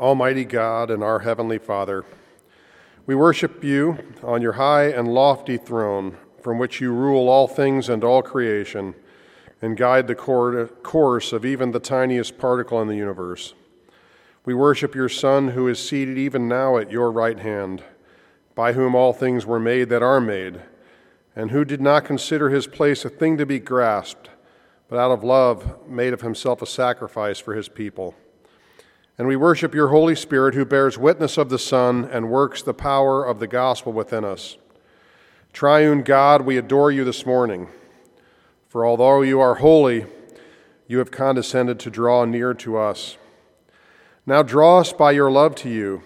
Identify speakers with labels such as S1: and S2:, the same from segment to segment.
S1: Almighty God and our Heavenly Father, we worship you on your high and lofty throne, from which you rule all things and all creation, and guide the course of even the tiniest particle in the universe. We worship your Son, who is seated even now at your right hand, by whom all things were made that are made, and who did not consider his place a thing to be grasped, but out of love made of himself a sacrifice for his people. And we worship your Holy Spirit, who bears witness of the Son and works the power of the gospel within us. Triune God, we adore you this morning. For although you are holy, you have condescended to draw near to us. Now draw us by your love to you,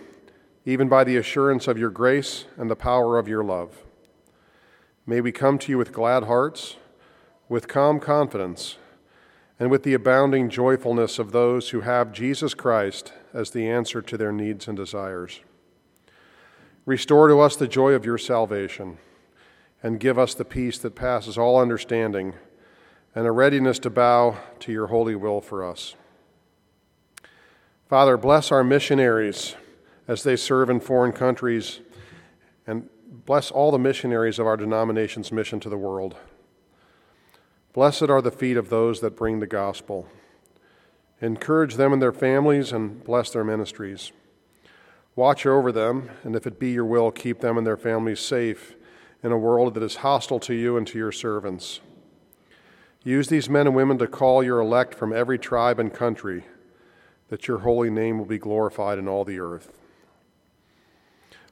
S1: even by the assurance of your grace and the power of your love. May we come to you with glad hearts, with calm confidence and with the abounding joyfulness of those who have Jesus Christ as the answer to their needs and desires. Restore to us the joy of your salvation, and give us the peace that passes all understanding, and a readiness to bow to your holy will for us. Father, bless our missionaries as they serve in foreign countries, and bless all the missionaries of our denomination's mission to the world. Blessed are the feet of those that bring the gospel. Encourage them and their families and bless their ministries. Watch over them, and if it be your will, keep them and their families safe in a world that is hostile to you and to your servants. Use these men and women to call your elect from every tribe and country, that your holy name will be glorified in all the earth.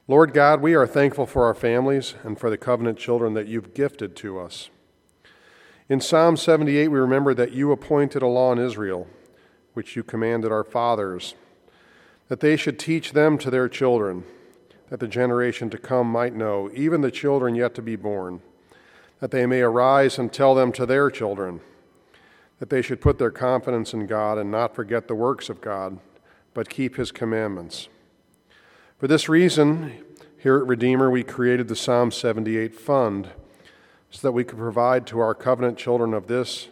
S1: Lord God, we are thankful for our families and for the covenant children that you've gifted to us. In Psalm 78, we remember that you appointed a law in Israel, which you commanded our fathers, that they should teach them to their children, that the generation to come might know, even the children yet to be born, that they may arise and tell them to their children, that they should put their confidence in God and not forget the works of God, but keep his commandments. For this reason, here at Redeemer, we created the Psalm 78 Fund so that we could provide to our covenant children of this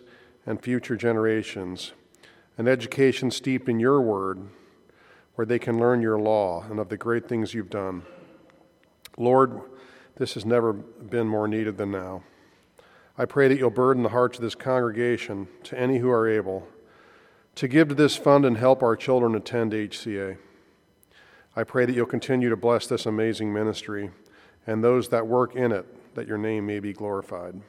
S1: and future generations an education steeped in your word where they can learn your law and of the great things you've done. Lord, this has never been more needed than now. I pray that you'll burden the hearts of this congregation to any who are able to give to this fund and help our children attend HCA. I pray that you'll continue to bless this amazing ministry and those that work in it that your name may be glorified.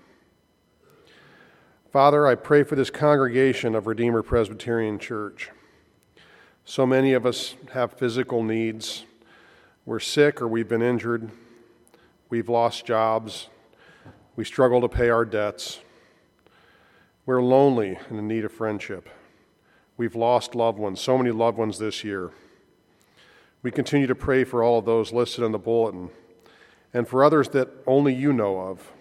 S1: Father, I pray for this congregation of Redeemer Presbyterian Church. So many of us have physical needs. We're sick or we've been injured. We've lost jobs. We struggle to pay our debts. We're lonely and in need of friendship. We've lost loved ones, so many loved ones this year. We continue to pray for all of those listed in the bulletin and for others that only you know of.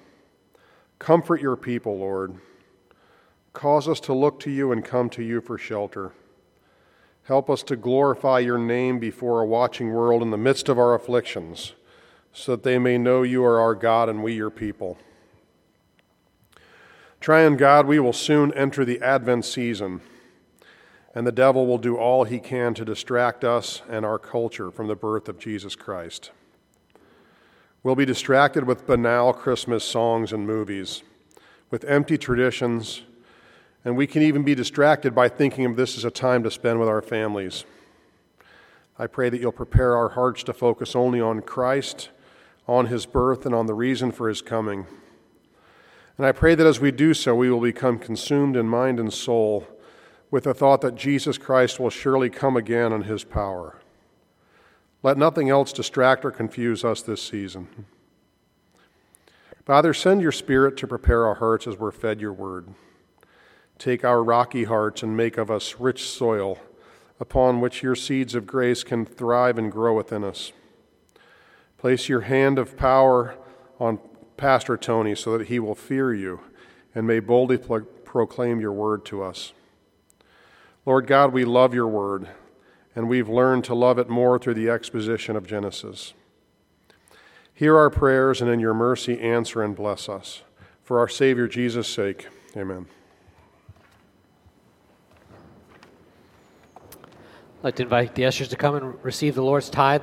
S1: Comfort your people, Lord. Cause us to look to you and come to you for shelter. Help us to glorify your name before a watching world in the midst of our afflictions, so that they may know you are our God and we your people. Triune God, we will soon enter the Advent season, and the devil will do all he can to distract us and our culture from the birth of Jesus Christ. We'll be distracted with banal Christmas songs and movies, with empty traditions, and we can even be distracted by thinking of this as a time to spend with our families. I pray that you'll prepare our hearts to focus only on Christ, on his birth, and on the reason for his coming. And I pray that as we do so, we will become consumed in mind and soul with the thought that Jesus Christ will surely come again in his power. Let nothing else distract or confuse us this season. Father, send your Spirit to prepare our hearts as we're fed your word. Take our rocky hearts and make of us rich soil upon which your seeds of grace can thrive and grow within us. Place your hand of power on Pastor Tony so that he will fear you and may boldly pro- proclaim your word to us. Lord God, we love your word and we've learned to love it more through the exposition of Genesis. Hear our prayers, and in your mercy, answer and bless us. For our Savior Jesus' sake, amen.
S2: I'd like to invite the ushers to come and receive the Lord's tithe